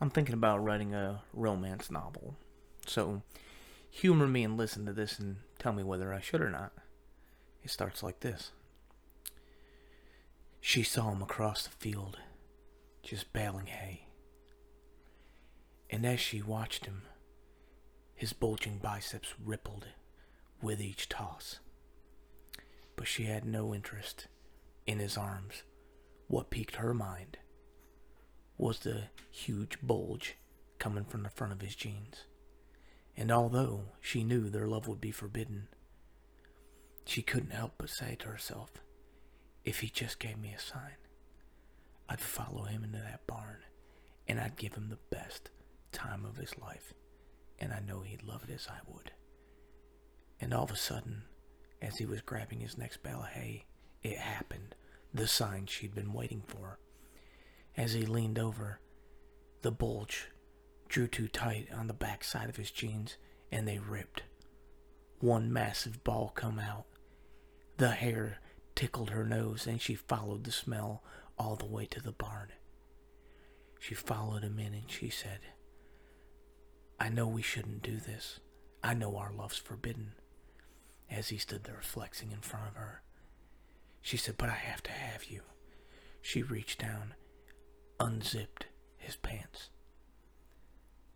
I'm thinking about writing a romance novel. So, humor me and listen to this and tell me whether I should or not. It starts like this. She saw him across the field, just baling hay. And as she watched him, his bulging biceps rippled with each toss. But she had no interest in his arms. What piqued her mind was the huge bulge coming from the front of his jeans. And although she knew their love would be forbidden, she couldn't help but say to herself, if he just gave me a sign, I'd follow him into that barn and I'd give him the best time of his life. And I know he'd love it as I would. And all of a sudden, as he was grabbing his next bale of hay, it happened. The sign she'd been waiting for. As he leaned over, the bulge drew too tight on the back side of his jeans and they ripped. One massive ball come out. The hair tickled her nose and she followed the smell all the way to the barn. She followed him in and she said, I know we shouldn't do this. I know our love's forbidden. As he stood there flexing in front of her, she said, But I have to have you. She reached down, unzipped his pants.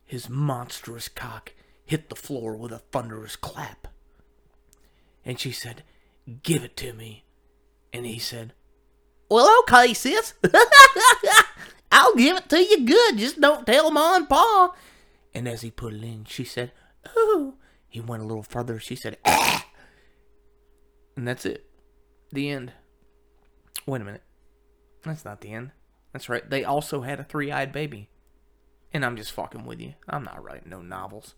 His monstrous cock hit the floor with a thunderous clap. And she said, Give it to me. And he said, Well, okay, sis. I'll give it to you good. Just don't tell Ma and Pa. And as he put it in, she said, Ooh. He went a little further. She said, Ah. And that's it. The end. Wait a minute. That's not the end. That's right. They also had a three eyed baby. And I'm just fucking with you. I'm not writing no novels.